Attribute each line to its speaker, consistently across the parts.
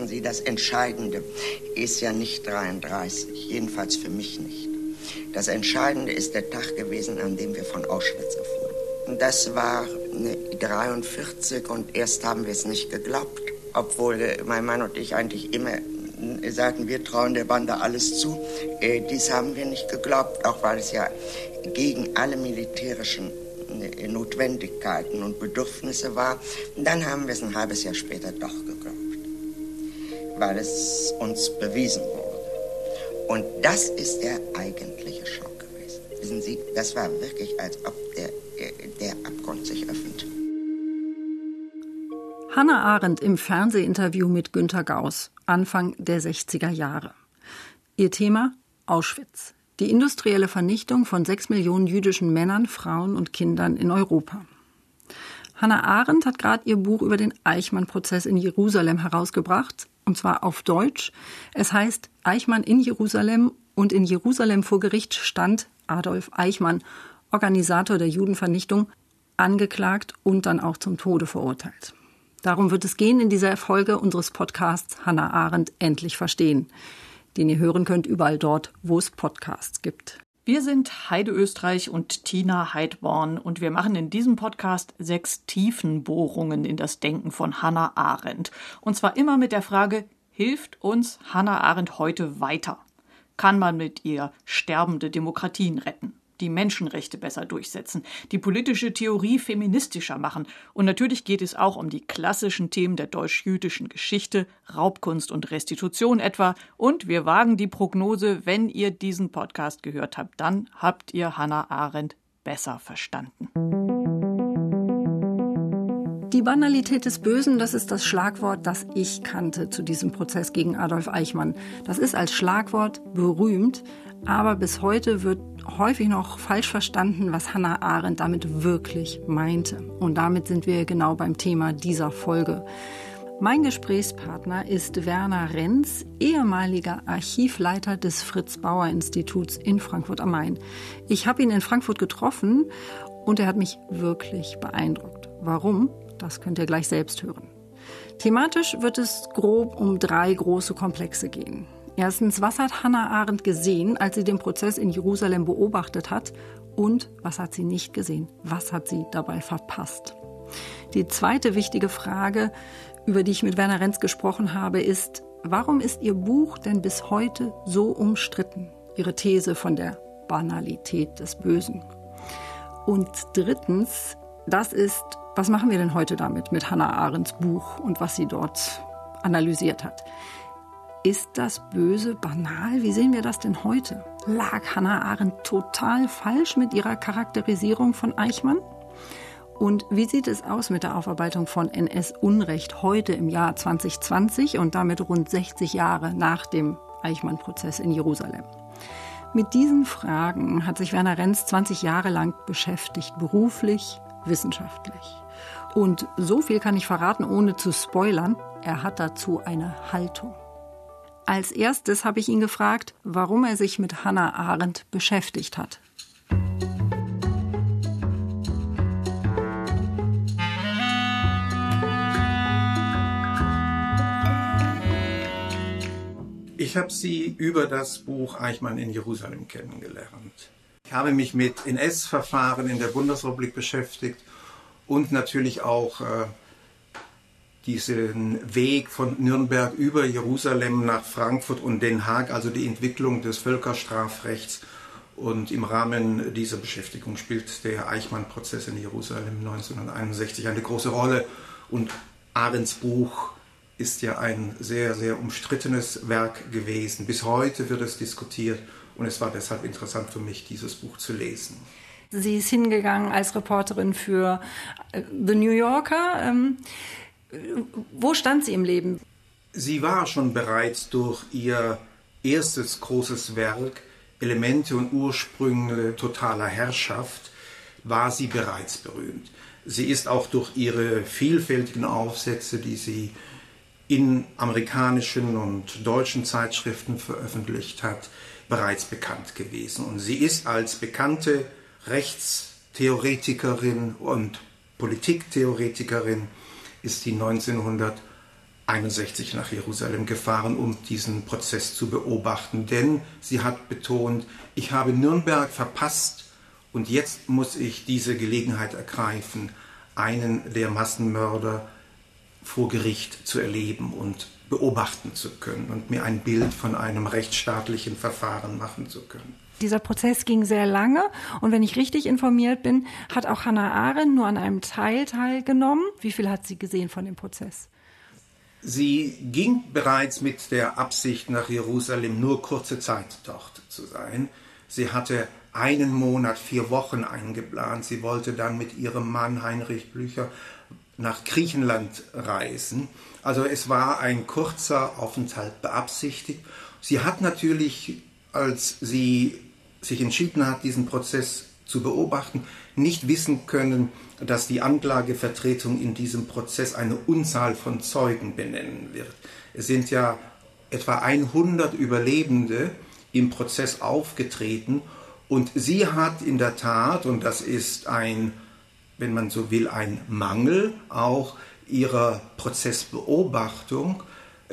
Speaker 1: Wissen Sie, das Entscheidende ist ja nicht 33, jedenfalls für mich nicht. Das Entscheidende ist der Tag gewesen, an dem wir von Auschwitz erfuhren. Das war 43 und erst haben wir es nicht geglaubt, obwohl äh, mein Mann und ich eigentlich immer äh, sagten, wir trauen der Bande alles zu. Äh, dies haben wir nicht geglaubt, auch weil es ja gegen alle militärischen Notwendigkeiten und Bedürfnisse war. Dann haben wir es ein halbes Jahr später doch geglaubt, weil es uns bewiesen wurde. Und das ist der eigentliche Schock gewesen. Wissen Sie, das war wirklich, als ob der, der Abgrund sich öffnet.
Speaker 2: Hannah Arendt im Fernsehinterview mit Günter Gauss, Anfang der 60er Jahre. Ihr Thema Auschwitz. Die industrielle Vernichtung von sechs Millionen jüdischen Männern, Frauen und Kindern in Europa. Hannah Arendt hat gerade ihr Buch über den Eichmann-Prozess in Jerusalem herausgebracht, und zwar auf Deutsch. Es heißt Eichmann in Jerusalem und in Jerusalem vor Gericht stand Adolf Eichmann, Organisator der Judenvernichtung, angeklagt und dann auch zum Tode verurteilt. Darum wird es gehen in dieser Folge unseres Podcasts Hannah Arendt endlich verstehen den ihr hören könnt überall dort, wo es Podcasts gibt.
Speaker 3: Wir sind Heide Österreich und Tina Heidborn und wir machen in diesem Podcast sechs Tiefenbohrungen in das Denken von Hannah Arendt. Und zwar immer mit der Frage, hilft uns Hannah Arendt heute weiter? Kann man mit ihr sterbende Demokratien retten? Die Menschenrechte besser durchsetzen, die politische Theorie feministischer machen. Und natürlich geht es auch um die klassischen Themen der deutsch-jüdischen Geschichte, Raubkunst und Restitution etwa. Und wir wagen die Prognose, wenn ihr diesen Podcast gehört habt, dann habt ihr Hannah Arendt besser verstanden.
Speaker 2: Die Banalität des Bösen, das ist das Schlagwort, das ich kannte zu diesem Prozess gegen Adolf Eichmann. Das ist als Schlagwort berühmt, aber bis heute wird häufig noch falsch verstanden, was Hannah Arendt damit wirklich meinte. Und damit sind wir genau beim Thema dieser Folge. Mein Gesprächspartner ist Werner Renz, ehemaliger Archivleiter des Fritz Bauer Instituts in Frankfurt am Main. Ich habe ihn in Frankfurt getroffen und er hat mich wirklich beeindruckt. Warum? Das könnt ihr gleich selbst hören. Thematisch wird es grob um drei große Komplexe gehen. Erstens, was hat Hannah Arendt gesehen, als sie den Prozess in Jerusalem beobachtet hat? Und was hat sie nicht gesehen? Was hat sie dabei verpasst? Die zweite wichtige Frage, über die ich mit Werner Renz gesprochen habe, ist, warum ist Ihr Buch denn bis heute so umstritten? Ihre These von der Banalität des Bösen. Und drittens, das ist, was machen wir denn heute damit mit Hannah Arendts Buch und was sie dort analysiert hat? Ist das Böse banal? Wie sehen wir das denn heute? Lag Hannah Arendt total falsch mit ihrer Charakterisierung von Eichmann? Und wie sieht es aus mit der Aufarbeitung von NS-Unrecht heute im Jahr 2020 und damit rund 60 Jahre nach dem Eichmann-Prozess in Jerusalem? Mit diesen Fragen hat sich Werner Renz 20 Jahre lang beschäftigt, beruflich, wissenschaftlich. Und so viel kann ich verraten, ohne zu spoilern, er hat dazu eine Haltung. Als erstes habe ich ihn gefragt, warum er sich mit Hannah Arendt beschäftigt hat.
Speaker 4: Ich habe sie über das Buch Eichmann in Jerusalem kennengelernt. Ich habe mich mit NS-Verfahren in der Bundesrepublik beschäftigt und natürlich auch äh, diesen Weg von Nürnberg über Jerusalem nach Frankfurt und Den Haag, also die Entwicklung des Völkerstrafrechts. Und im Rahmen dieser Beschäftigung spielt der Eichmann-Prozess in Jerusalem 1961 eine große Rolle. Und Arends Buch ist ja ein sehr, sehr umstrittenes Werk gewesen. Bis heute wird es diskutiert und es war deshalb interessant für mich, dieses Buch zu lesen.
Speaker 2: Sie ist hingegangen als Reporterin für äh, The New Yorker. Wo stand sie im Leben?
Speaker 4: Sie war schon bereits durch ihr erstes großes Werk Elemente und Ursprünge totaler Herrschaft war sie bereits berühmt. Sie ist auch durch ihre vielfältigen Aufsätze, die sie in amerikanischen und deutschen Zeitschriften veröffentlicht hat, bereits bekannt gewesen. Und sie ist als bekannte Rechtstheoretikerin und Politiktheoretikerin ist sie 1968 61 nach Jerusalem gefahren, um diesen Prozess zu beobachten. Denn sie hat betont, ich habe Nürnberg verpasst und jetzt muss ich diese Gelegenheit ergreifen, einen der Massenmörder vor Gericht zu erleben und beobachten zu können und mir ein Bild von einem rechtsstaatlichen Verfahren machen zu können.
Speaker 2: Dieser Prozess ging sehr lange und wenn ich richtig informiert bin, hat auch Hannah Arendt nur an einem Teil teilgenommen. Wie viel hat sie gesehen von dem Prozess?
Speaker 4: Sie ging bereits mit der Absicht, nach Jerusalem nur kurze Zeit dort zu sein. Sie hatte einen Monat, vier Wochen eingeplant. Sie wollte dann mit ihrem Mann Heinrich Blücher nach Griechenland reisen. Also es war ein kurzer Aufenthalt beabsichtigt. Sie hat natürlich, als sie sich entschieden hat, diesen Prozess zu beobachten, nicht wissen können, dass die Anklagevertretung in diesem Prozess eine Unzahl von Zeugen benennen wird. Es sind ja etwa 100 Überlebende im Prozess aufgetreten und sie hat in der Tat, und das ist ein, wenn man so will, ein Mangel auch ihrer Prozessbeobachtung,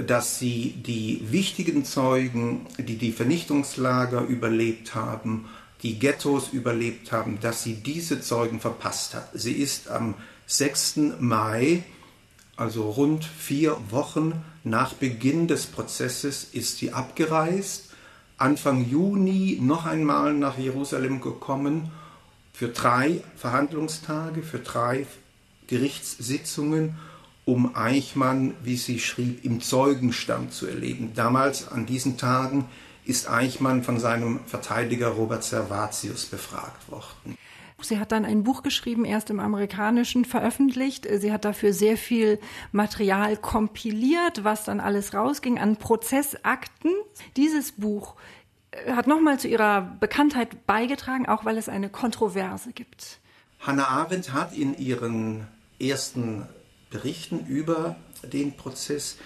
Speaker 4: dass sie die wichtigen Zeugen, die die Vernichtungslager überlebt haben, die Ghettos überlebt haben, dass sie diese Zeugen verpasst hat. Sie ist am 6. Mai, also rund vier Wochen nach Beginn des Prozesses, ist sie abgereist. Anfang Juni noch einmal nach Jerusalem gekommen für drei Verhandlungstage, für drei Gerichtssitzungen, um Eichmann, wie sie schrieb, im Zeugenstand zu erleben. Damals an diesen Tagen ist Eichmann von seinem Verteidiger Robert Servatius befragt worden.
Speaker 2: Sie hat dann ein Buch geschrieben, erst im amerikanischen veröffentlicht. Sie hat dafür sehr viel Material kompiliert, was dann alles rausging an Prozessakten. Dieses Buch äh, hat nochmal zu ihrer Bekanntheit beigetragen, auch weil es eine Kontroverse gibt.
Speaker 4: Hannah Arendt hat in ihren ersten Berichten über den Prozess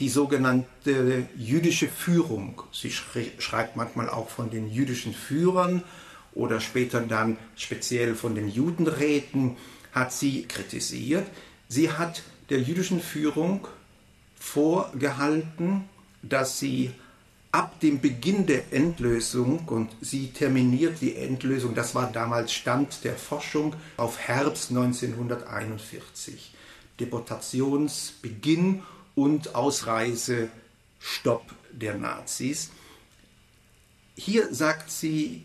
Speaker 4: die sogenannte jüdische Führung. Sie schreibt manchmal auch von den jüdischen Führern oder später dann speziell von den Judenräten, hat sie kritisiert. Sie hat der jüdischen Führung vorgehalten, dass sie ab dem Beginn der Endlösung, und sie terminiert die Endlösung, das war damals Stand der Forschung, auf Herbst 1941, Deportationsbeginn und Ausreisestopp der Nazis. Hier sagt sie,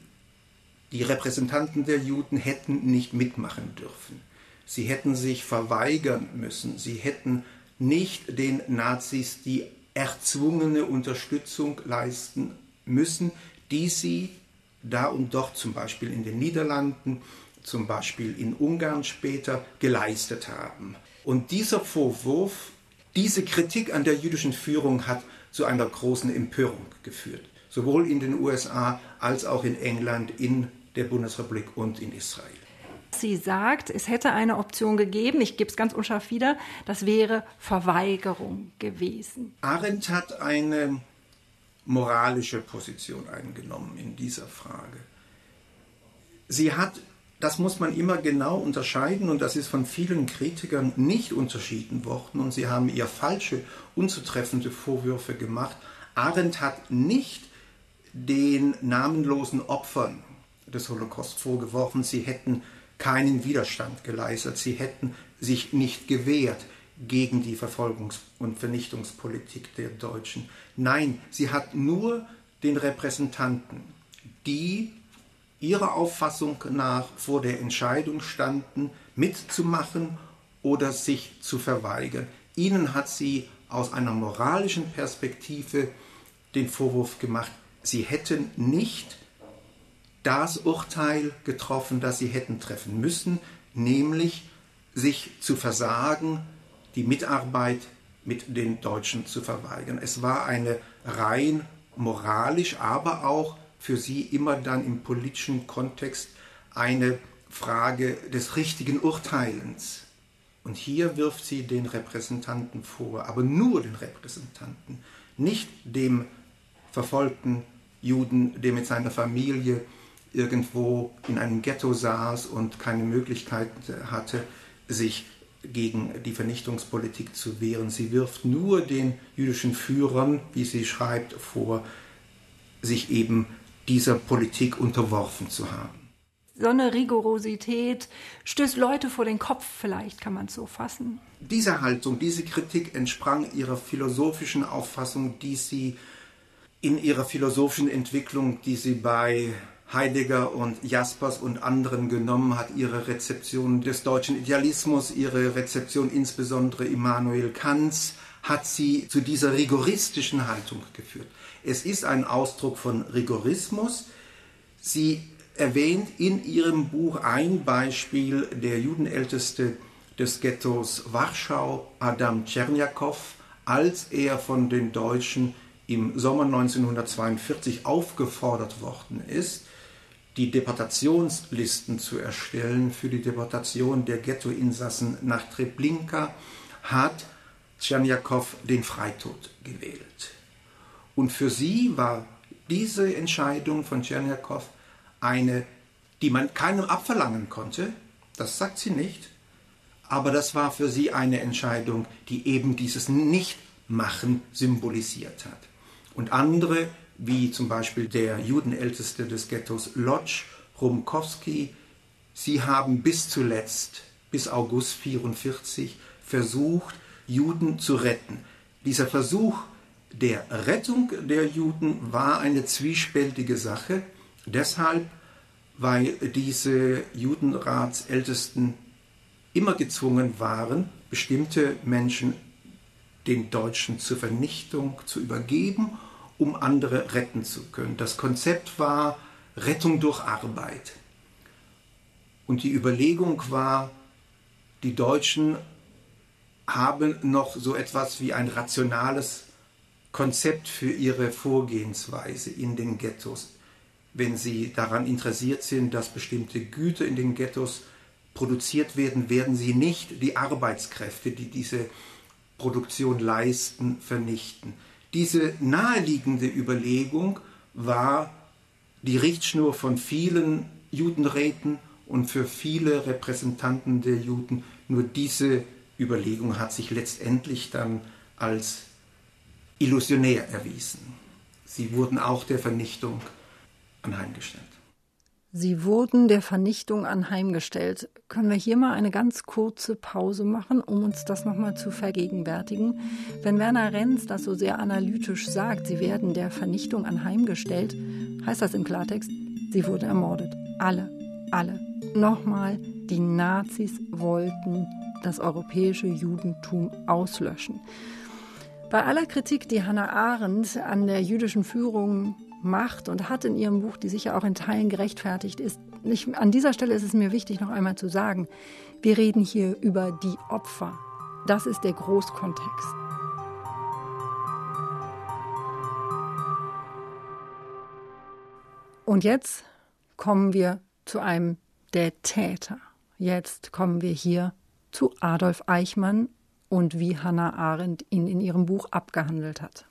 Speaker 4: die Repräsentanten der Juden hätten nicht mitmachen dürfen. Sie hätten sich verweigern müssen. Sie hätten nicht den Nazis die erzwungene Unterstützung leisten müssen, die sie da und dort zum Beispiel in den Niederlanden, zum Beispiel in Ungarn später geleistet haben. Und dieser Vorwurf diese Kritik an der jüdischen Führung hat zu einer großen Empörung geführt, sowohl in den USA als auch in England, in der Bundesrepublik und in Israel.
Speaker 2: Sie sagt, es hätte eine Option gegeben, ich gebe es ganz unscharf wieder, das wäre Verweigerung gewesen.
Speaker 4: Arendt hat eine moralische Position eingenommen in dieser Frage. Sie hat das muss man immer genau unterscheiden und das ist von vielen Kritikern nicht unterschieden worden und sie haben ihr falsche, unzutreffende Vorwürfe gemacht. Arendt hat nicht den namenlosen Opfern des Holocaust vorgeworfen, sie hätten keinen Widerstand geleistet, sie hätten sich nicht gewehrt gegen die Verfolgungs- und Vernichtungspolitik der Deutschen. Nein, sie hat nur den Repräsentanten, die ihrer Auffassung nach vor der Entscheidung standen, mitzumachen oder sich zu verweigern. Ihnen hat sie aus einer moralischen Perspektive den Vorwurf gemacht, sie hätten nicht das Urteil getroffen, das sie hätten treffen müssen, nämlich sich zu versagen, die Mitarbeit mit den Deutschen zu verweigern. Es war eine rein moralisch, aber auch für sie immer dann im politischen Kontext eine Frage des richtigen Urteilens. Und hier wirft sie den Repräsentanten vor, aber nur den Repräsentanten, nicht dem verfolgten Juden, der mit seiner Familie irgendwo in einem Ghetto saß und keine Möglichkeit hatte, sich gegen die Vernichtungspolitik zu wehren. Sie wirft nur den jüdischen Führern, wie sie schreibt, vor, sich eben dieser Politik unterworfen zu haben.
Speaker 2: So eine Rigorosität stößt Leute vor den Kopf, vielleicht kann man es so fassen.
Speaker 4: Diese Haltung, diese Kritik entsprang ihrer philosophischen Auffassung, die sie in ihrer philosophischen Entwicklung, die sie bei Heidegger und Jaspers und anderen genommen hat, ihre Rezeption des deutschen Idealismus, ihre Rezeption insbesondere Immanuel Kants, hat sie zu dieser rigoristischen Haltung geführt. Es ist ein Ausdruck von Rigorismus. Sie erwähnt in ihrem Buch ein Beispiel, der Judenälteste des Ghettos Warschau, Adam Tschernjakow, als er von den Deutschen im Sommer 1942 aufgefordert worden ist, die Deportationslisten zu erstellen für die Deportation der Ghettoinsassen nach Treblinka, hat Tschernjakow den Freitod gewählt. Und für sie war diese Entscheidung von Tschernjakow eine, die man keinem abverlangen konnte, das sagt sie nicht, aber das war für sie eine Entscheidung, die eben dieses Nichtmachen symbolisiert hat. Und andere, wie zum Beispiel der Judenälteste des Ghettos Lodz, Rumkowski, sie haben bis zuletzt, bis August 1944, versucht, Juden zu retten. Dieser Versuch der Rettung der Juden war eine zwiespältige Sache, deshalb, weil diese Judenratsältesten immer gezwungen waren, bestimmte Menschen den Deutschen zur Vernichtung zu übergeben, um andere retten zu können. Das Konzept war Rettung durch Arbeit. Und die Überlegung war, die Deutschen haben noch so etwas wie ein rationales Konzept für ihre Vorgehensweise in den Ghettos. Wenn sie daran interessiert sind, dass bestimmte Güter in den Ghettos produziert werden, werden sie nicht die Arbeitskräfte, die diese Produktion leisten, vernichten. Diese naheliegende Überlegung war die Richtschnur von vielen Judenräten und für viele Repräsentanten der Juden. Nur diese Überlegung hat sich letztendlich dann als illusionär erwiesen. Sie wurden auch der Vernichtung anheimgestellt.
Speaker 2: Sie wurden der Vernichtung anheimgestellt. Können wir hier mal eine ganz kurze Pause machen, um uns das nochmal zu vergegenwärtigen? Wenn Werner Renz das so sehr analytisch sagt, sie werden der Vernichtung anheimgestellt, heißt das im Klartext, sie wurden ermordet. Alle, alle. Nochmal, die Nazis wollten das europäische Judentum auslöschen. Bei aller Kritik, die Hannah Arendt an der jüdischen Führung macht und hat in ihrem Buch, die sicher auch in Teilen gerechtfertigt ist. Ich, an dieser Stelle ist es mir wichtig, noch einmal zu sagen, wir reden hier über die Opfer. Das ist der Großkontext. Und jetzt kommen wir zu einem der Täter. Jetzt kommen wir hier zu Adolf Eichmann und wie Hannah Arendt ihn in ihrem Buch abgehandelt hat.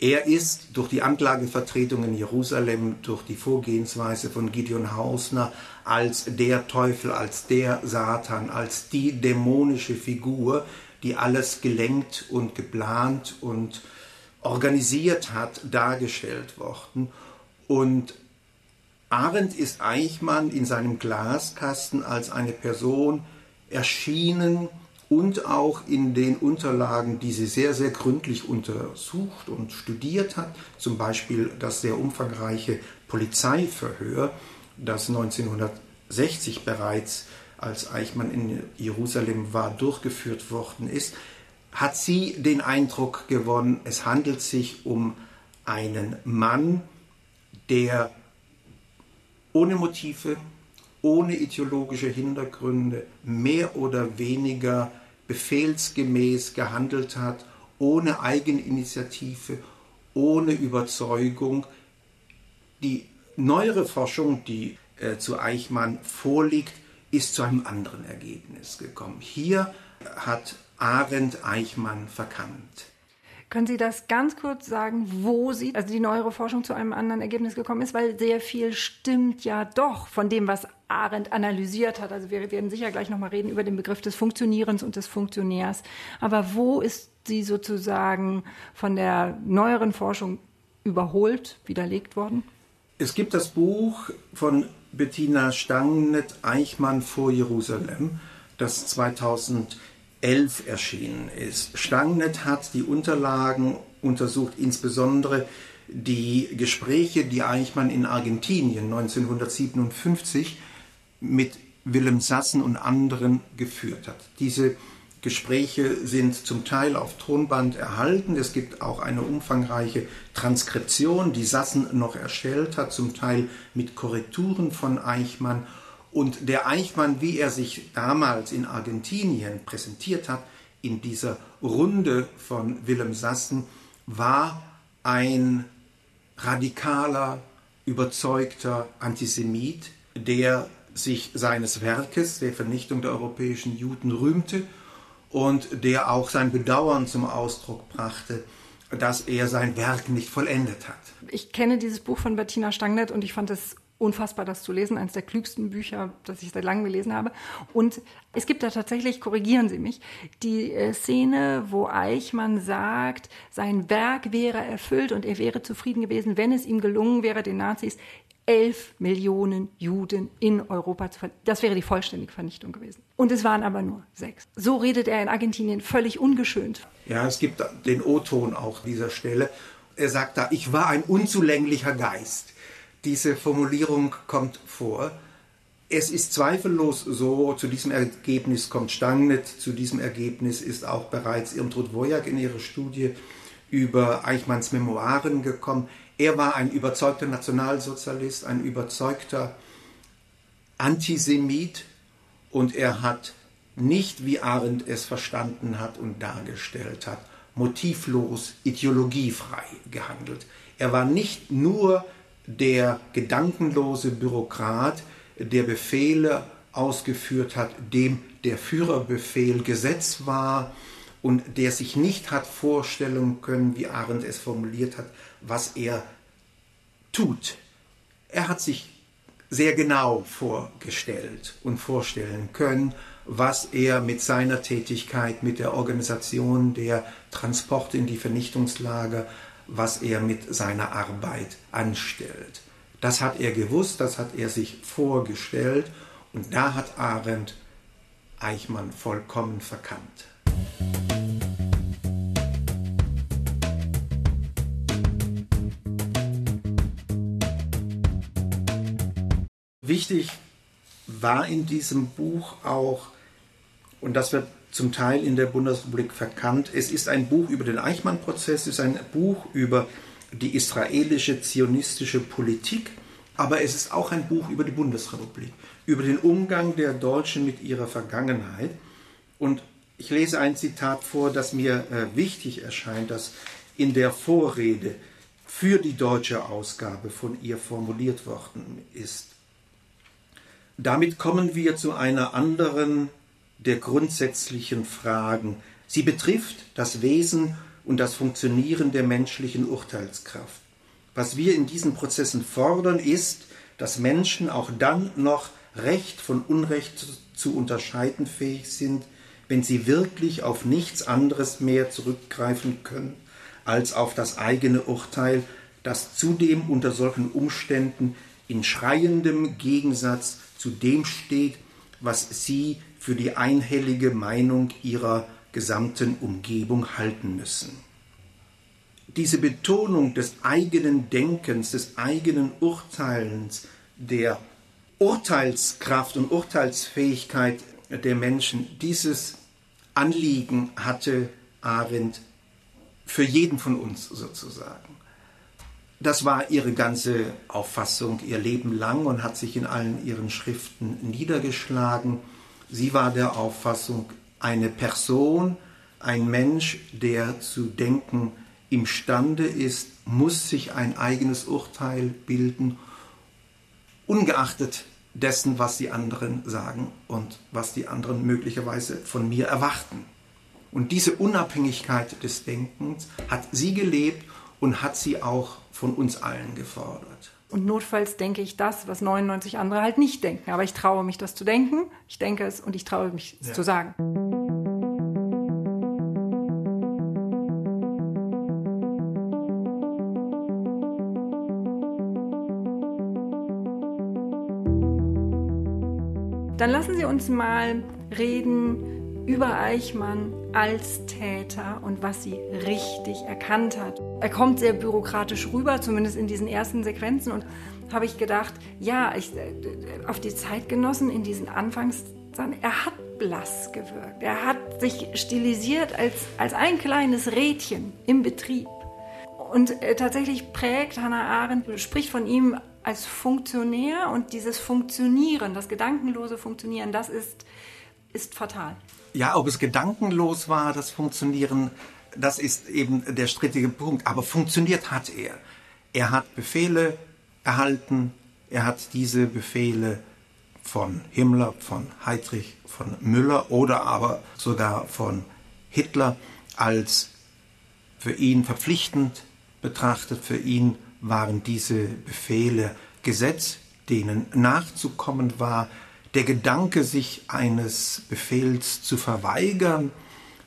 Speaker 4: Er ist durch die Anklagevertretung in Jerusalem, durch die Vorgehensweise von Gideon Hausner als der Teufel, als der Satan, als die dämonische Figur, die alles gelenkt und geplant und organisiert hat, dargestellt worden. Und Arendt ist Eichmann in seinem Glaskasten als eine Person erschienen, und auch in den Unterlagen, die sie sehr, sehr gründlich untersucht und studiert hat, zum Beispiel das sehr umfangreiche Polizeiverhör, das 1960 bereits, als Eichmann in Jerusalem war, durchgeführt worden ist, hat sie den Eindruck gewonnen, es handelt sich um einen Mann, der ohne Motive, ohne ideologische Hintergründe mehr oder weniger befehlsgemäß gehandelt hat, ohne Eigeninitiative, ohne Überzeugung. Die neuere Forschung, die äh, zu Eichmann vorliegt, ist zu einem anderen Ergebnis gekommen. Hier hat Arendt Eichmann verkannt.
Speaker 2: Können Sie das ganz kurz sagen, wo Sie, also die neuere Forschung zu einem anderen Ergebnis gekommen ist? Weil sehr viel stimmt ja doch von dem, was Arendt analysiert hat. Also wir werden sicher gleich nochmal reden über den Begriff des Funktionierens und des Funktionärs. Aber wo ist sie sozusagen von der neueren Forschung überholt, widerlegt worden?
Speaker 4: Es gibt das Buch von Bettina Stangnet Eichmann vor Jerusalem, das 2011 erschienen ist. Stangnet hat die Unterlagen untersucht, insbesondere die Gespräche, die Eichmann in Argentinien 1957 mit Willem Sassen und anderen geführt hat. Diese Gespräche sind zum Teil auf Tonband erhalten. Es gibt auch eine umfangreiche Transkription, die Sassen noch erstellt hat, zum Teil mit Korrekturen von Eichmann. Und der Eichmann, wie er sich damals in Argentinien präsentiert hat, in dieser Runde von Willem Sassen, war ein radikaler, überzeugter Antisemit, der sich seines Werkes, der Vernichtung der europäischen Juden, rühmte und der auch sein Bedauern zum Ausdruck brachte, dass er sein Werk nicht vollendet hat.
Speaker 2: Ich kenne dieses Buch von Bettina Stangnet und ich fand es unfassbar, das zu lesen. Eines der klügsten Bücher, das ich seit langem gelesen habe. Und es gibt da tatsächlich, korrigieren Sie mich, die äh, Szene, wo Eichmann sagt, sein Werk wäre erfüllt und er wäre zufrieden gewesen, wenn es ihm gelungen wäre, den Nazis elf Millionen Juden in Europa zu vernichten. Das wäre die vollständige Vernichtung gewesen. Und es waren aber nur sechs. So redet er in Argentinien völlig ungeschönt.
Speaker 4: Ja, es gibt den O-Ton auch dieser Stelle. Er sagt da, ich war ein unzulänglicher Geist. Diese Formulierung kommt vor. Es ist zweifellos so, zu diesem Ergebnis kommt Stangnet, zu diesem Ergebnis ist auch bereits Irmtrud Wojak in ihrer Studie über Eichmanns Memoiren gekommen. Er war ein überzeugter Nationalsozialist, ein überzeugter Antisemit und er hat nicht, wie Arendt es verstanden hat und dargestellt hat, motivlos, ideologiefrei gehandelt. Er war nicht nur der gedankenlose Bürokrat, der Befehle ausgeführt hat, dem der Führerbefehl Gesetz war und der sich nicht hat vorstellen können, wie Arendt es formuliert hat, was er tut. Er hat sich sehr genau vorgestellt und vorstellen können, was er mit seiner Tätigkeit, mit der Organisation der Transporte in die Vernichtungslager, was er mit seiner Arbeit anstellt. Das hat er gewusst, das hat er sich vorgestellt und da hat Arendt Eichmann vollkommen verkannt. Wichtig war in diesem Buch auch, und das wird zum Teil in der Bundesrepublik verkannt, es ist ein Buch über den Eichmann-Prozess, es ist ein Buch über die israelische zionistische Politik, aber es ist auch ein Buch über die Bundesrepublik, über den Umgang der Deutschen mit ihrer Vergangenheit. Und ich lese ein Zitat vor, das mir äh, wichtig erscheint, das in der Vorrede für die deutsche Ausgabe von ihr formuliert worden ist. Damit kommen wir zu einer anderen der grundsätzlichen Fragen. Sie betrifft das Wesen und das Funktionieren der menschlichen Urteilskraft. Was wir in diesen Prozessen fordern, ist, dass Menschen auch dann noch Recht von Unrecht zu unterscheiden fähig sind, wenn sie wirklich auf nichts anderes mehr zurückgreifen können als auf das eigene Urteil, das zudem unter solchen Umständen in schreiendem Gegensatz zu dem steht, was sie für die einhellige Meinung ihrer gesamten Umgebung halten müssen. Diese Betonung des eigenen Denkens, des eigenen Urteilens, der Urteilskraft und Urteilsfähigkeit der Menschen, dieses Anliegen hatte Arendt für jeden von uns sozusagen. Das war ihre ganze Auffassung ihr Leben lang und hat sich in allen ihren Schriften niedergeschlagen. Sie war der Auffassung, eine Person, ein Mensch, der zu denken imstande ist, muss sich ein eigenes Urteil bilden, ungeachtet dessen, was die anderen sagen und was die anderen möglicherweise von mir erwarten. Und diese Unabhängigkeit des Denkens hat sie gelebt und hat sie auch von uns allen gefordert.
Speaker 2: Und notfalls denke ich das, was 99 andere halt nicht denken. Aber ich traue mich, das zu denken. Ich denke es und ich traue mich, es ja. zu sagen. Dann lassen Sie uns mal reden über Eichmann als Täter und was sie richtig erkannt hat. Er kommt sehr bürokratisch rüber, zumindest in diesen ersten Sequenzen. Und habe ich gedacht, ja, ich, äh, auf die Zeitgenossen in diesen Anfangszeiten, er hat blass gewirkt. Er hat sich stilisiert als, als ein kleines Rädchen im Betrieb. Und äh, tatsächlich prägt Hannah Arendt, spricht von ihm als Funktionär und dieses Funktionieren, das gedankenlose Funktionieren, das ist, ist fatal.
Speaker 4: Ja, ob es gedankenlos war, das Funktionieren, das ist eben der strittige Punkt. Aber funktioniert hat er. Er hat Befehle erhalten, er hat diese Befehle von Himmler, von Heydrich, von Müller oder aber sogar von Hitler als für ihn verpflichtend betrachtet. Für ihn waren diese Befehle Gesetz, denen nachzukommen war. Der Gedanke, sich eines Befehls zu verweigern,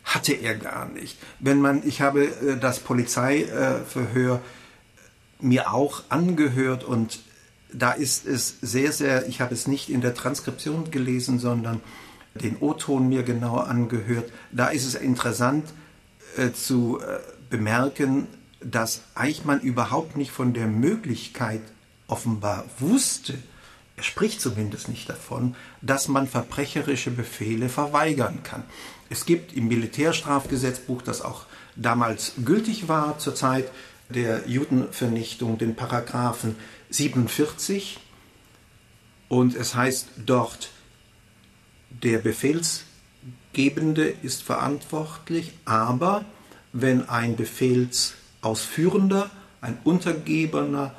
Speaker 4: hatte er gar nicht. Wenn man, ich habe äh, das Polizeiverhör äh, mir auch angehört und da ist es sehr, sehr, ich habe es nicht in der Transkription gelesen, sondern den O-Ton mir genauer angehört. Da ist es interessant äh, zu bemerken, dass Eichmann überhaupt nicht von der Möglichkeit offenbar wusste, spricht zumindest nicht davon, dass man verbrecherische Befehle verweigern kann. Es gibt im Militärstrafgesetzbuch, das auch damals gültig war zur Zeit der Judenvernichtung, den Paragraphen 47 und es heißt dort, der Befehlsgebende ist verantwortlich, aber wenn ein Befehlsausführender, ein Untergebener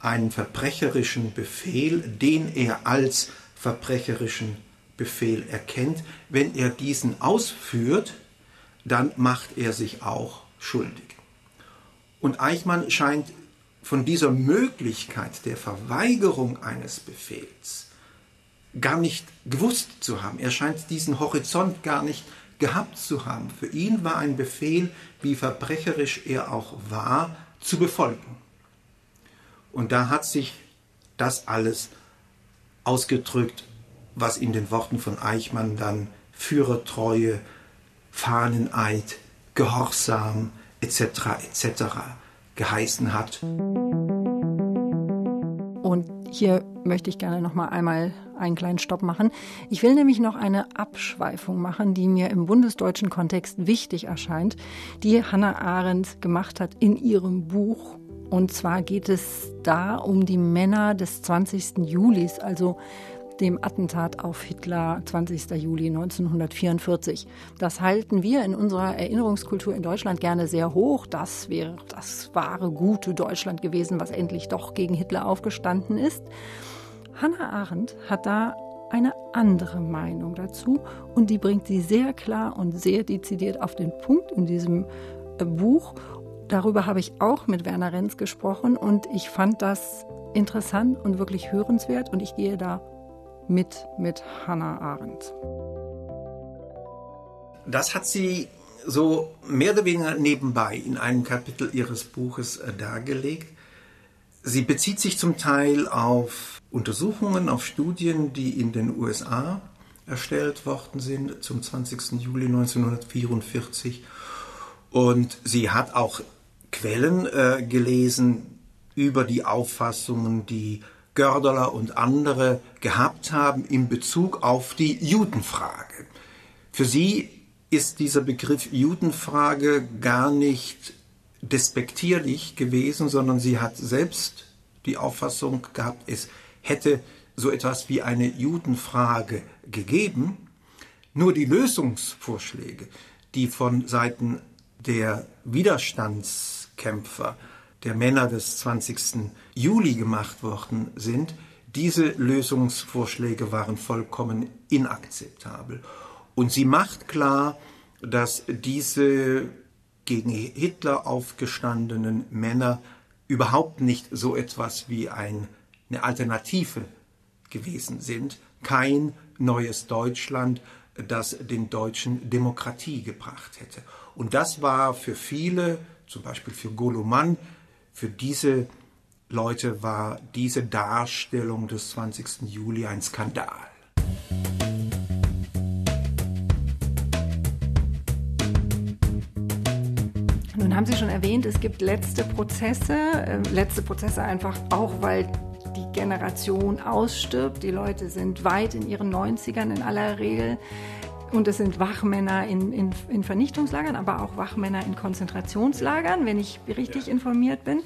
Speaker 4: einen verbrecherischen Befehl, den er als verbrecherischen Befehl erkennt, wenn er diesen ausführt, dann macht er sich auch schuldig. Und Eichmann scheint von dieser Möglichkeit der Verweigerung eines Befehls gar nicht gewusst zu haben. Er scheint diesen Horizont gar nicht gehabt zu haben. Für ihn war ein Befehl, wie verbrecherisch er auch war, zu befolgen. Und da hat sich das alles ausgedrückt, was in den Worten von Eichmann dann Führertreue, Fahneneid, Gehorsam etc. etc. geheißen hat.
Speaker 2: Und hier möchte ich gerne noch mal einmal einen kleinen Stopp machen. Ich will nämlich noch eine Abschweifung machen, die mir im bundesdeutschen Kontext wichtig erscheint, die Hannah Arendt gemacht hat in ihrem Buch und zwar geht es da um die Männer des 20. Julis, also dem Attentat auf Hitler 20. Juli 1944. Das halten wir in unserer Erinnerungskultur in Deutschland gerne sehr hoch. Das wäre das wahre, gute Deutschland gewesen, was endlich doch gegen Hitler aufgestanden ist. Hannah Arendt hat da eine andere Meinung dazu und die bringt sie sehr klar und sehr dezidiert auf den Punkt in diesem äh, Buch Darüber habe ich auch mit Werner Renz gesprochen und ich fand das interessant und wirklich hörenswert und ich gehe da mit mit Hannah Arendt.
Speaker 4: Das hat sie so mehr oder weniger nebenbei in einem Kapitel ihres Buches äh, dargelegt. Sie bezieht sich zum Teil auf Untersuchungen, auf Studien, die in den USA erstellt worden sind zum 20. Juli 1944. Und sie hat auch Quellen äh, gelesen über die Auffassungen, die Gördeler und andere gehabt haben in Bezug auf die Judenfrage. Für sie ist dieser Begriff Judenfrage gar nicht despektierlich gewesen, sondern sie hat selbst die Auffassung gehabt, es hätte so etwas wie eine Judenfrage gegeben. Nur die Lösungsvorschläge, die von Seiten der Widerstands Kämpfer der Männer des 20. Juli gemacht worden sind, diese Lösungsvorschläge waren vollkommen inakzeptabel. Und sie macht klar, dass diese gegen Hitler aufgestandenen Männer überhaupt nicht so etwas wie ein, eine Alternative gewesen sind. Kein neues Deutschland, das den Deutschen Demokratie gebracht hätte. Und das war für viele, zum Beispiel für Goloman, für diese Leute war diese Darstellung des 20. Juli ein Skandal.
Speaker 2: Nun haben Sie schon erwähnt, es gibt letzte Prozesse, äh, letzte Prozesse einfach auch, weil die Generation ausstirbt. Die Leute sind weit in ihren 90ern in aller Regel. Und es sind Wachmänner in, in, in Vernichtungslagern, aber auch Wachmänner in Konzentrationslagern, wenn ich richtig informiert bin.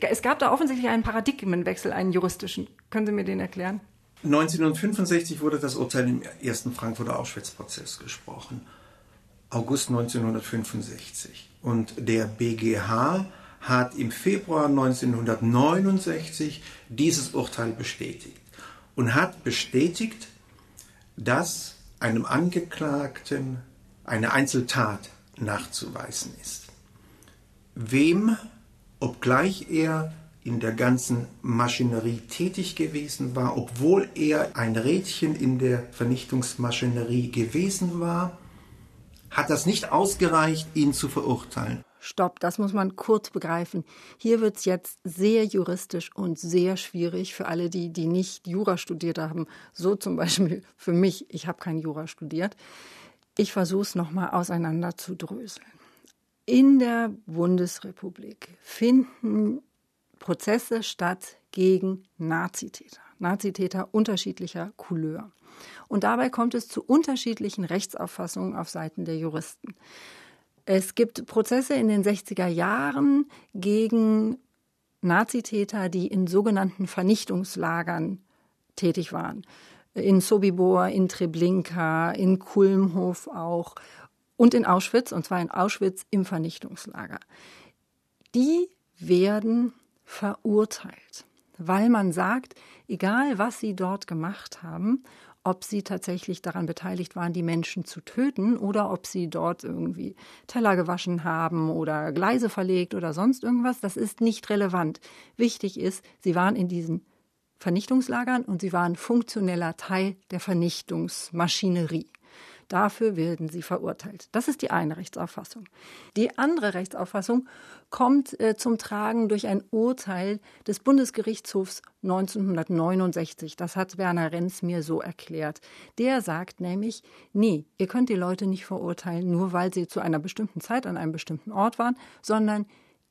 Speaker 2: Es gab da offensichtlich einen Paradigmenwechsel, einen juristischen. Können Sie mir den erklären?
Speaker 4: 1965 wurde das Urteil im ersten Frankfurter Auschwitz-Prozess gesprochen. August 1965. Und der BGH hat im Februar 1969 dieses Urteil bestätigt und hat bestätigt, dass einem Angeklagten eine Einzeltat nachzuweisen ist. Wem, obgleich er in der ganzen Maschinerie tätig gewesen war, obwohl er ein Rädchen in der Vernichtungsmaschinerie gewesen war, hat das nicht ausgereicht, ihn zu verurteilen.
Speaker 2: Stopp, das muss man kurz begreifen. Hier wird es jetzt sehr juristisch und sehr schwierig für alle, die, die nicht Jura studiert haben. So zum Beispiel für mich, ich habe kein Jura studiert. Ich versuche es nochmal auseinander zu dröseln. In der Bundesrepublik finden Prozesse statt gegen Nazitäter. Nazitäter unterschiedlicher Couleur. Und dabei kommt es zu unterschiedlichen Rechtsauffassungen auf Seiten der Juristen. Es gibt Prozesse in den 60er Jahren gegen Nazitäter, die in sogenannten Vernichtungslagern tätig waren. In Sobibor, in Treblinka, in Kulmhof auch und in Auschwitz, und zwar in Auschwitz im Vernichtungslager. Die werden verurteilt, weil man sagt, egal was sie dort gemacht haben, ob sie tatsächlich daran beteiligt waren, die Menschen zu töten oder ob sie dort irgendwie Teller gewaschen haben oder Gleise verlegt oder sonst irgendwas. Das ist nicht relevant. Wichtig ist, sie waren in diesen Vernichtungslagern und sie waren funktioneller Teil der Vernichtungsmaschinerie. Dafür werden sie verurteilt. Das ist die eine Rechtsauffassung. Die andere Rechtsauffassung kommt äh, zum Tragen durch ein Urteil des Bundesgerichtshofs 1969. Das hat Werner Renz mir so erklärt. Der sagt nämlich, nee, ihr könnt die Leute nicht verurteilen, nur weil sie zu einer bestimmten Zeit an einem bestimmten Ort waren, sondern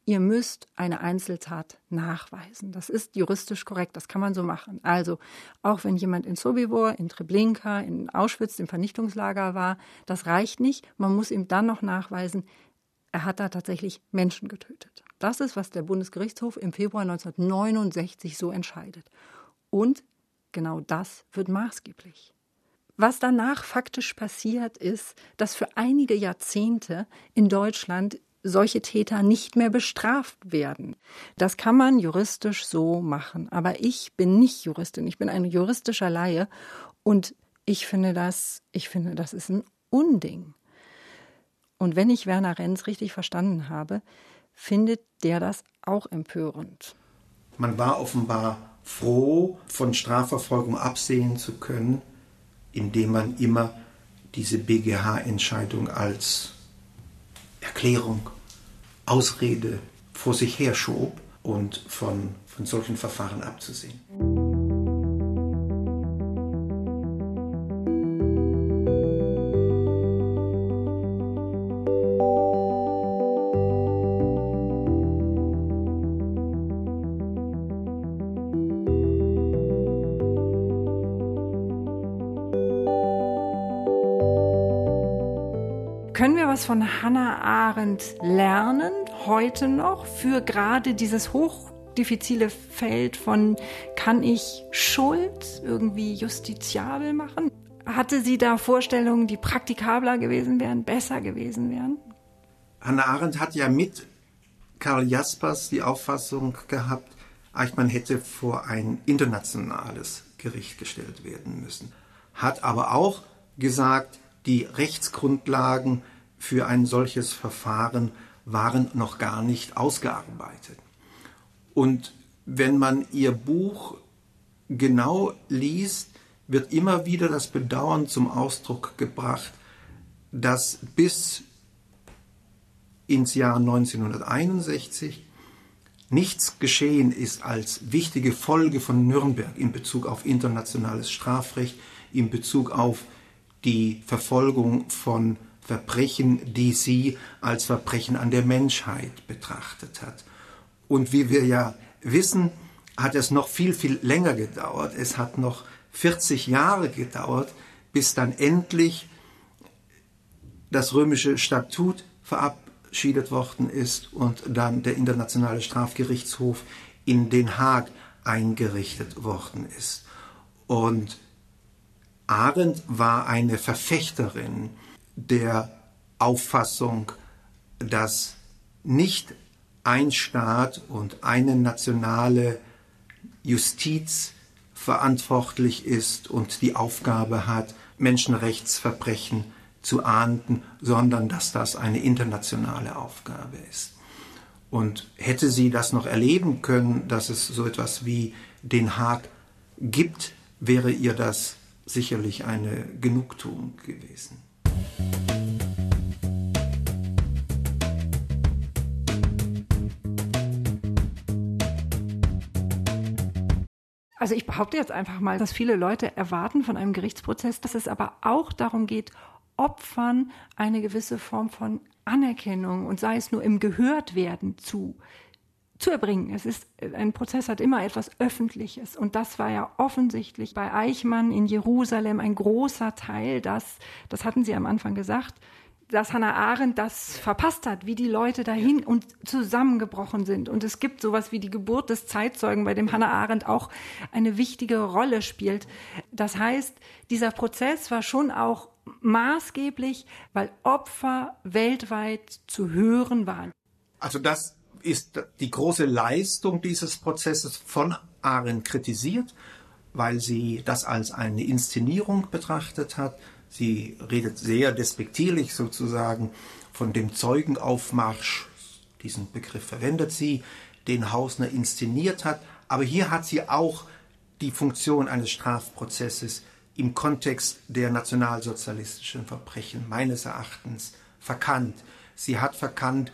Speaker 2: ihr müsst eine Einzeltat nachweisen. Das ist juristisch korrekt, das kann man so machen. Also, auch wenn jemand in Sobibor, in Treblinka, in Auschwitz, im Vernichtungslager war, das reicht nicht. Man muss ihm dann noch nachweisen, er hat da tatsächlich Menschen getötet. Das ist, was der Bundesgerichtshof im Februar 1969 so entscheidet. Und genau das wird maßgeblich. Was danach faktisch passiert ist, dass für einige Jahrzehnte in Deutschland solche Täter nicht mehr bestraft werden. Das kann man juristisch so machen. Aber ich bin nicht Juristin. Ich bin ein juristischer Laie. Und ich finde das, ich finde, das ist ein Unding. Und wenn ich Werner Renz richtig verstanden habe, findet der das auch empörend.
Speaker 4: Man war offenbar froh, von Strafverfolgung absehen zu können, indem man immer diese BGH-Entscheidung als Erklärung, Ausrede vor sich herschob und von, von solchen Verfahren abzusehen.
Speaker 2: Von Hannah Arendt lernen, heute noch, für gerade dieses hochdifizile Feld von, kann ich Schuld irgendwie justiziabel machen? Hatte sie da Vorstellungen, die praktikabler gewesen wären, besser gewesen wären?
Speaker 4: Hannah Arendt hat ja mit Karl Jaspers die Auffassung gehabt, Eichmann hätte vor ein internationales Gericht gestellt werden müssen. Hat aber auch gesagt, die Rechtsgrundlagen für ein solches Verfahren waren noch gar nicht ausgearbeitet. Und wenn man ihr Buch genau liest, wird immer wieder das Bedauern zum Ausdruck gebracht, dass bis ins Jahr 1961 nichts geschehen ist als wichtige Folge von Nürnberg in Bezug auf internationales Strafrecht, in Bezug auf die Verfolgung von Verbrechen, die sie als Verbrechen an der Menschheit betrachtet hat. Und wie wir ja wissen, hat es noch viel, viel länger gedauert. Es hat noch 40 Jahre gedauert, bis dann endlich das römische Statut verabschiedet worden ist und dann der Internationale Strafgerichtshof in Den Haag eingerichtet worden ist. Und Arendt war eine Verfechterin der Auffassung, dass nicht ein Staat und eine nationale Justiz verantwortlich ist und die Aufgabe hat, Menschenrechtsverbrechen zu ahnden, sondern dass das eine internationale Aufgabe ist. Und hätte sie das noch erleben können, dass es so etwas wie Den Haag gibt, wäre ihr das sicherlich eine Genugtuung gewesen.
Speaker 2: Also ich behaupte jetzt einfach mal, dass viele Leute erwarten von einem Gerichtsprozess, dass es aber auch darum geht, Opfern eine gewisse Form von Anerkennung und sei es nur im Gehörtwerden zu zu erbringen. Es ist, ein Prozess hat immer etwas Öffentliches. Und das war ja offensichtlich bei Eichmann in Jerusalem ein großer Teil, das, das hatten Sie am Anfang gesagt, dass Hannah Arendt das verpasst hat, wie die Leute dahin und zusammengebrochen sind. Und es gibt sowas wie die Geburt des Zeitzeugen, bei dem Hannah Arendt auch eine wichtige Rolle spielt. Das heißt, dieser Prozess war schon auch maßgeblich, weil Opfer weltweit zu hören waren.
Speaker 4: Also das ist die große Leistung dieses Prozesses von Arendt kritisiert, weil sie das als eine Inszenierung betrachtet hat. Sie redet sehr despektierlich sozusagen von dem Zeugenaufmarsch, diesen Begriff verwendet sie, den Hausner inszeniert hat. Aber hier hat sie auch die Funktion eines Strafprozesses im Kontext der nationalsozialistischen Verbrechen meines Erachtens verkannt. Sie hat verkannt,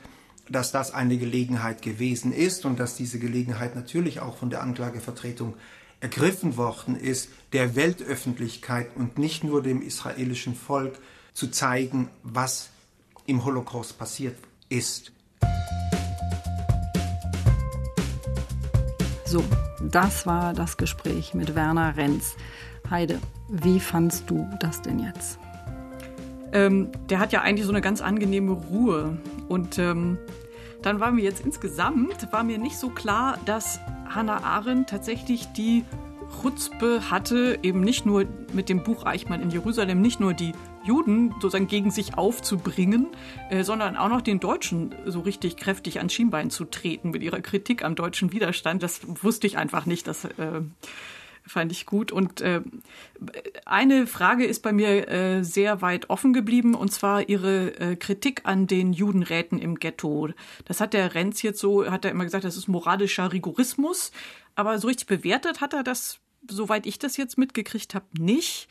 Speaker 4: dass das eine Gelegenheit gewesen ist und dass diese Gelegenheit natürlich auch von der Anklagevertretung ergriffen worden ist, der Weltöffentlichkeit und nicht nur dem israelischen Volk zu zeigen, was im Holocaust passiert ist.
Speaker 2: So, das war das Gespräch mit Werner Renz. Heide, wie fandst du das denn jetzt?
Speaker 3: Ähm, der hat ja eigentlich so eine ganz angenehme Ruhe. Und ähm, dann war mir jetzt insgesamt, war mir nicht so klar, dass Hannah Arendt tatsächlich die Chutzpe hatte, eben nicht nur mit dem Buch Eichmann in Jerusalem, nicht nur die Juden sozusagen gegen sich aufzubringen, äh, sondern auch noch den Deutschen so richtig kräftig ans Schienbein zu treten mit ihrer Kritik am deutschen Widerstand. Das wusste ich einfach nicht. Das äh, fand ich gut. Und äh, eine Frage ist bei mir äh, sehr weit offen geblieben, und zwar Ihre äh, Kritik an den Judenräten im Ghetto. Das hat der Renz jetzt so, hat er immer gesagt, das ist moralischer Rigorismus. Aber so richtig bewertet hat er das, soweit ich das jetzt mitgekriegt habe, nicht.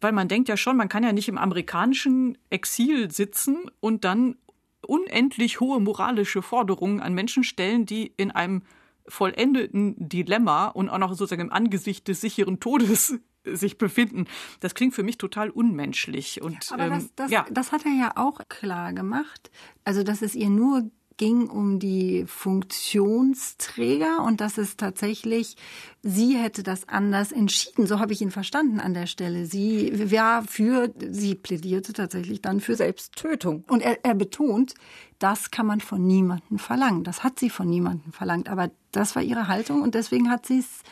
Speaker 3: Weil man denkt ja schon, man kann ja nicht im amerikanischen Exil sitzen und dann unendlich hohe moralische Forderungen an Menschen stellen, die in einem vollendeten Dilemma und auch noch sozusagen im Angesicht des sicheren Todes sich befinden. Das klingt für mich total unmenschlich. Und,
Speaker 2: Aber das, ähm, das, ja. das hat er ja auch klar gemacht. Also, dass es ihr nur ging um die Funktionsträger und dass es tatsächlich, sie hätte das anders entschieden. So habe ich ihn verstanden an der Stelle. Sie war für, sie plädierte tatsächlich dann für Selbsttötung. Und er, er betont, das kann man von niemandem verlangen. Das hat sie von niemandem verlangt. Aber das war ihre Haltung und deswegen hat sie es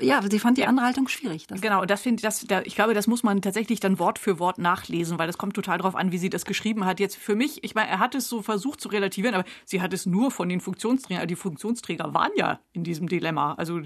Speaker 2: ja, sie fand die andere Haltung schwierig.
Speaker 3: Das genau, das finde das, da, ich glaube, das muss man tatsächlich dann Wort für Wort nachlesen, weil das kommt total darauf an, wie sie das geschrieben hat. Jetzt für mich, ich meine, er hat es so versucht zu relativieren, aber sie hat es nur von den Funktionsträgern, die Funktionsträger waren ja in diesem Dilemma. Also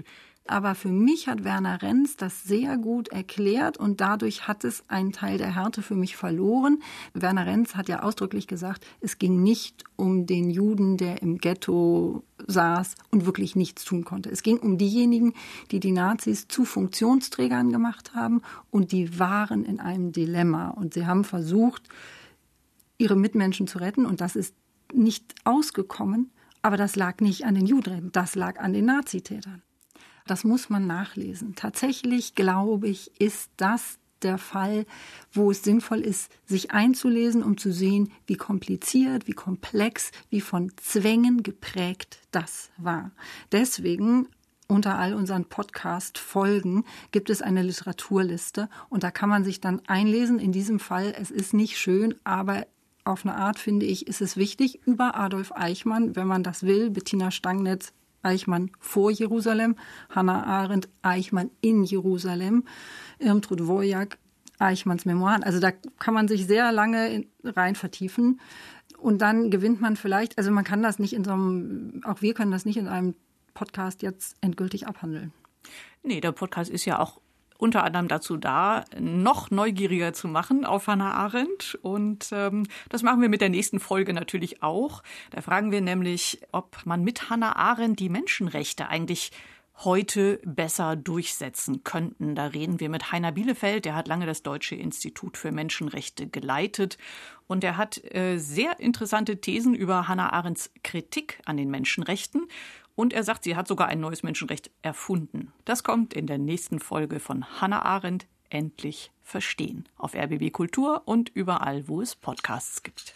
Speaker 2: Aber für mich hat Werner Renz das sehr gut erklärt und dadurch hat es einen Teil der Härte für mich verloren. Werner Renz hat ja ausdrücklich gesagt, es ging nicht um den Juden, der im Ghetto saß und wirklich nichts tun konnte. Es ging um diejenigen, die die Nazis zu Funktionsträgern gemacht haben und die waren in einem Dilemma und sie haben versucht, ihre Mitmenschen zu retten und das ist nicht ausgekommen, aber das lag nicht an den Juden, das lag an den Nazitätern. Das muss man nachlesen. Tatsächlich, glaube ich, ist das der Fall, wo es sinnvoll ist, sich einzulesen, um zu sehen, wie kompliziert, wie komplex, wie von Zwängen geprägt das war. Deswegen unter all unseren Podcast-Folgen gibt es eine Literaturliste und da kann man sich dann einlesen. In diesem Fall, es ist nicht schön, aber auf eine Art finde ich, ist es wichtig, über Adolf Eichmann, wenn man das will, Bettina Stangnetz, Eichmann vor Jerusalem, Hannah Arendt, Eichmann in Jerusalem, Irmtrud Wojak, Eichmanns Memoiren. Also da kann man sich sehr lange rein vertiefen. Und dann gewinnt man vielleicht, also man kann das nicht in so einem, auch wir können das nicht in einem Podcast jetzt endgültig abhandeln.
Speaker 3: Nee, der Podcast ist ja auch unter anderem dazu da, noch neugieriger zu machen auf Hannah Arendt. Und ähm, das machen wir mit der nächsten Folge natürlich auch. Da fragen wir nämlich, ob man mit Hannah Arendt die Menschenrechte eigentlich heute besser durchsetzen könnten. Da reden wir mit Heiner Bielefeld, der hat lange das Deutsche Institut für Menschenrechte geleitet und er hat äh, sehr interessante Thesen über Hannah Arendts Kritik an den Menschenrechten und er sagt, sie hat sogar ein neues Menschenrecht erfunden. Das kommt in der nächsten Folge von Hannah Arendt endlich verstehen auf RBB Kultur und überall, wo es Podcasts gibt.